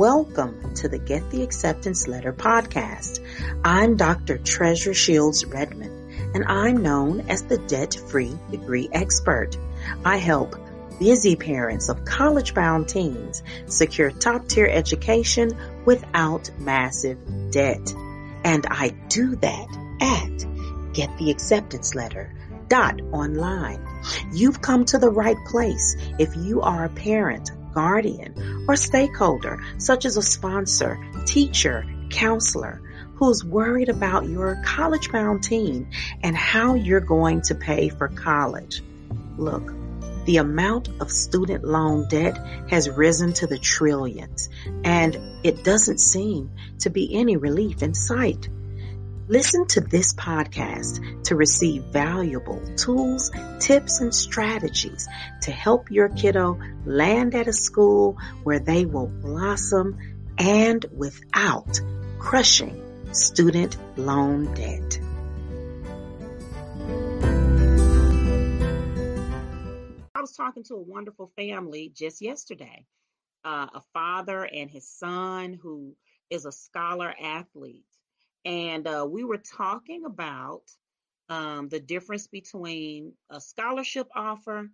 Welcome to the Get the Acceptance Letter podcast. I'm Dr. Treasure Shields Redmond, and I'm known as the debt free degree expert. I help busy parents of college bound teens secure top tier education without massive debt. And I do that at Get the Acceptance Letter dot online. You've come to the right place if you are a parent, guardian, or stakeholder, such as a sponsor, teacher, counselor, who's worried about your college bound teen and how you're going to pay for college. Look, the amount of student loan debt has risen to the trillions and it doesn't seem to be any relief in sight. Listen to this podcast to receive valuable tools, tips, and strategies to help your kiddo land at a school where they will blossom and without crushing student loan debt. I was talking to a wonderful family just yesterday. Uh, a father and his son who is a scholar athlete and uh, we were talking about um, the difference between a scholarship offer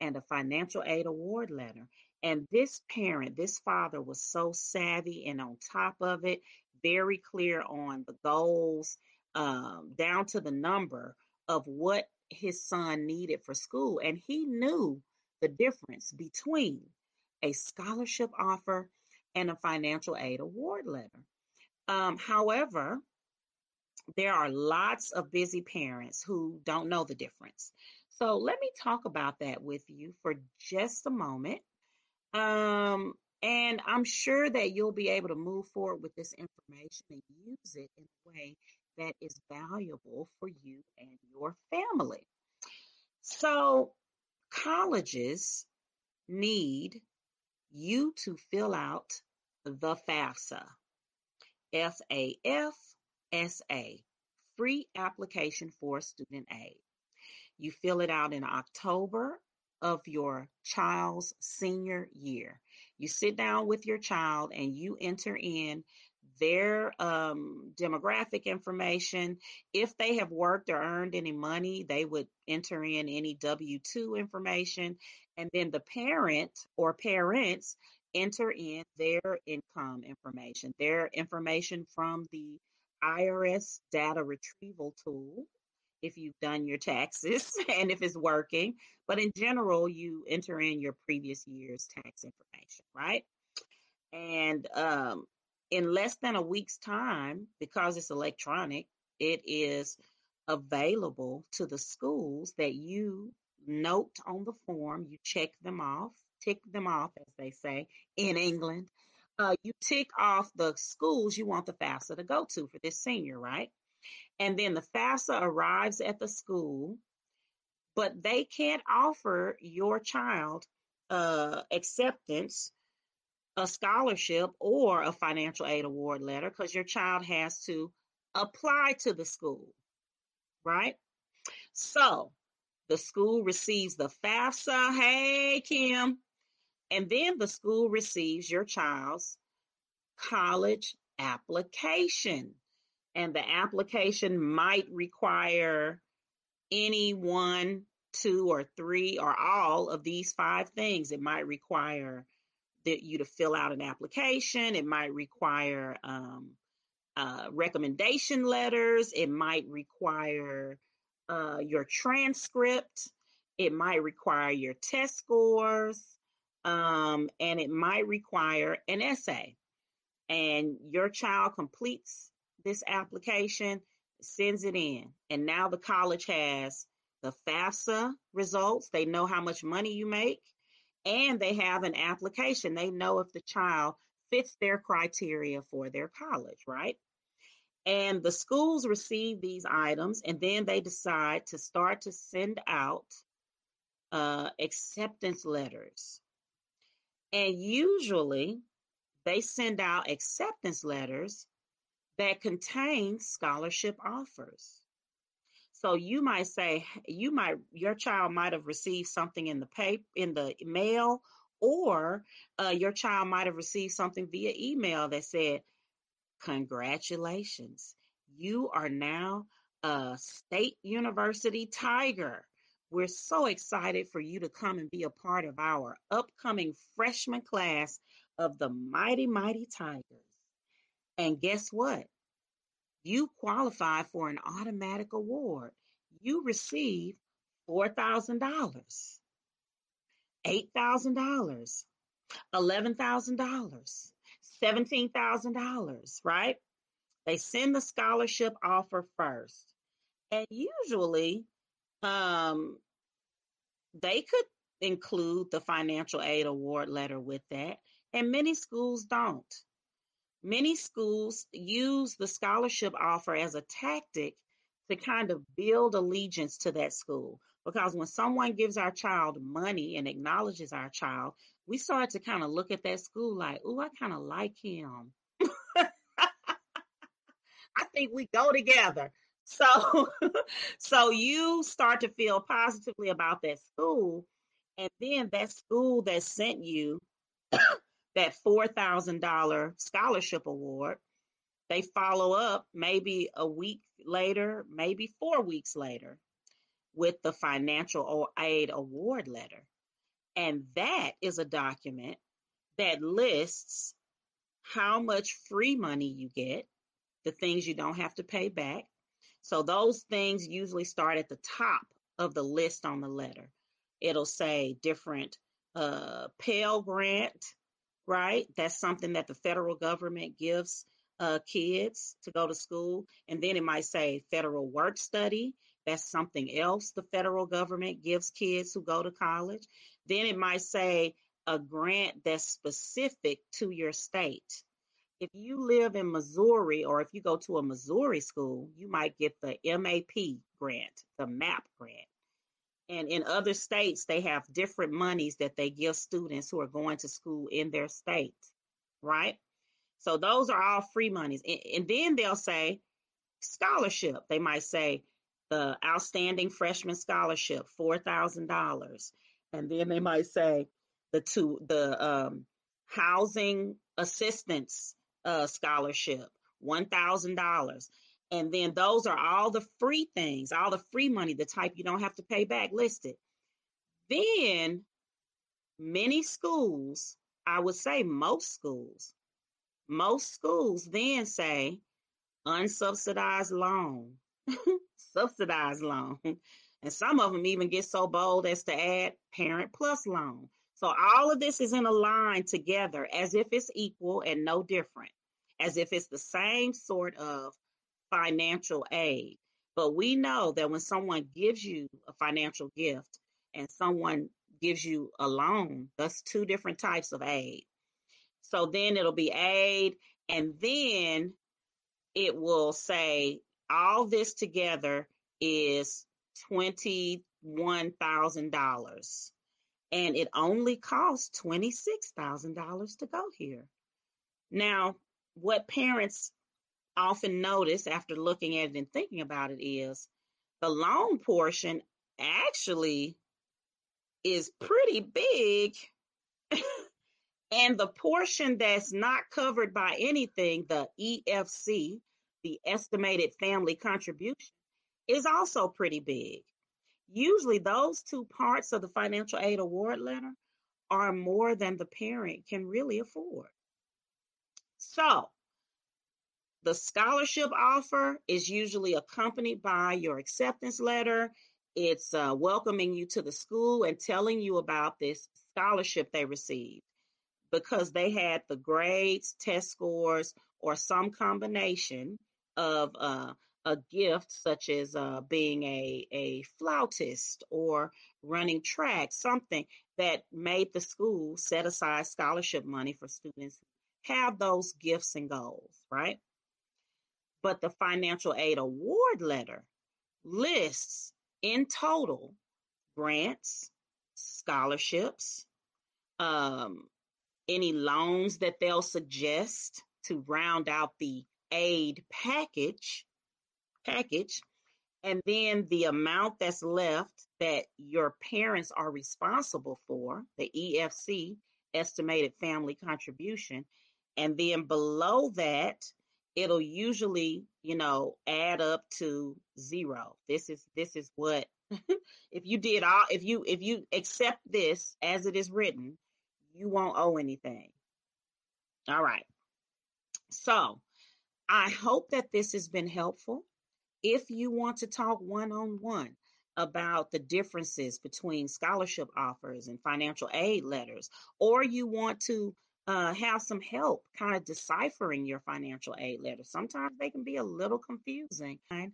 and a financial aid award letter. And this parent, this father was so savvy and on top of it, very clear on the goals, um, down to the number of what his son needed for school. And he knew the difference between a scholarship offer and a financial aid award letter. Um, however, there are lots of busy parents who don't know the difference. So let me talk about that with you for just a moment. Um, and I'm sure that you'll be able to move forward with this information and use it in a way that is valuable for you and your family. So, colleges need you to fill out the FAFSA. F A F S A, free application for student aid. You fill it out in October of your child's senior year. You sit down with your child and you enter in their um, demographic information. If they have worked or earned any money, they would enter in any W 2 information. And then the parent or parents enter in their income information, their information from the IRS data retrieval tool if you've done your taxes and if it's working. But in general, you enter in your previous year's tax information, right? And um, in less than a week's time, because it's electronic, it is available to the schools that you note on the form, you check them off, tick them off, as they say in England, uh, you tick off the schools you want the FAFSA to go to for this senior, right? And then the FAFSA arrives at the school, but they can't offer your child uh, acceptance, a scholarship, or a financial aid award letter because your child has to apply to the school, right? So the school receives the FAFSA. Hey, Kim. And then the school receives your child's college application. And the application might require any one, two, or three, or all of these five things. It might require that you to fill out an application. It might require um, uh, recommendation letters. It might require uh, your transcript. It might require your test scores um, and it might require an essay. And your child completes this application, sends it in, and now the college has the FAFSA results. They know how much money you make, and they have an application. They know if the child fits their criteria for their college, right? And the schools receive these items, and then they decide to start to send out uh, acceptance letters and usually they send out acceptance letters that contain scholarship offers. So you might say you might your child might have received something in the paper in the mail Or uh, your child might have received something via email that said, Congratulations, you are now a state university tiger. We're so excited for you to come and be a part of our upcoming freshman class of the Mighty Mighty Tigers. And guess what? You qualify for an automatic award. You receive $4,000, $8,000, $11,000, $17,000, right? They send the scholarship offer first. And usually, um, they could include the financial aid award letter with that, and many schools don't. Many schools use the scholarship offer as a tactic to kind of build allegiance to that school. Because when someone gives our child money and acknowledges our child, we start to kind of look at that school like, oh, I kind of like him. I think we go together. So, so you start to feel positively about that school, and then that school that sent you that four thousand dollar scholarship award, they follow up maybe a week later, maybe four weeks later, with the financial aid award letter, and that is a document that lists how much free money you get the things you don't have to pay back. So those things usually start at the top of the list on the letter. It'll say different uh, Pell Grant, right? That's something that the federal government gives uh, kids to go to school. And then it might say federal work study. That's something else the federal government gives kids who go to college. Then it might say a grant that's specific to your state if you live in Missouri or if you go to a Missouri school, you might get the MAP grant, the MAP grant. And in other states, they have different monies that they give students who are going to school in their state, right? So those are all free monies. And, and then they'll say scholarship. They might say the outstanding freshman scholarship, $4,000. And then they might say the two, the um, housing assistance uh, scholarship, $1,000. And then those are all the free things, all the free money, the type you don't have to pay back listed. Then many schools, I would say most schools, most schools then say unsubsidized loan, subsidized loan. And some of them even get so bold as to add parent plus loan. So all of this is in a line together as if it's equal and no different, as if it's the same sort of financial aid. But we know that when someone gives you a financial gift and someone gives you a loan, that's two different types of aid. So then it'll be aid, and then it will say all this together is $21,000 and it only costs $26,000 to go here. Now, what parents often notice after looking at it and thinking about it is the loan portion actually is pretty big. and the portion that's not covered by anything, the EFC, the estimated family contribution, is also pretty big. Usually, those two parts of the financial aid award letter are more than the parent can really afford. So, the scholarship offer is usually accompanied by your acceptance letter. It's uh, welcoming you to the school and telling you about this scholarship they received because they had the grades, test scores, or some combination of uh, a gift such as uh, being a, a flautist or running track, something that made the school set aside scholarship money for students have those gifts and goals, right? But the financial aid award letter lists in total grants, scholarships, um, any loans that they'll suggest to round out the aid package package and then the amount that's left that your parents are responsible for, the EFC, estimated family contribution. And then below that, it'll usually, you know, add up to zero. This is this is what if you did all if you if you accept this as it is written, you won't owe anything. All right. So I hope that this has been helpful. If you want to talk one on one about the differences between scholarship offers and financial aid letters, or you want to uh, have some help kind of deciphering your financial aid letters. Sometimes they can be a little confusing. And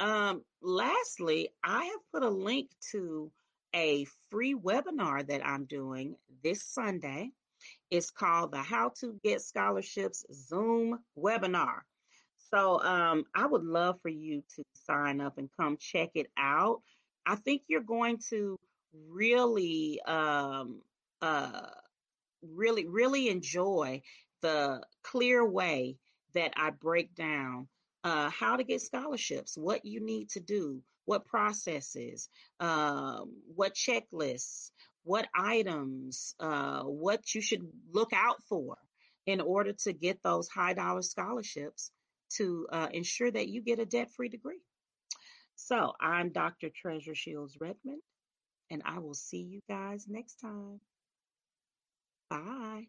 um, lastly, I have put a link to a free webinar that I'm doing this Sunday. It's called the How to Get Scholarships Zoom webinar. So um, I would love for you to sign up and come check it out. I think you're going to really, um, uh, really, really enjoy the clear way that I break down uh, how to get scholarships, what you need to do, what processes, um, what checklists, what items, uh, what you should look out for in order to get those high dollar scholarships to uh, ensure that you get a debt free degree. So I'm Dr. Treasure Shields Redmond, and I will see you guys next time. Bye.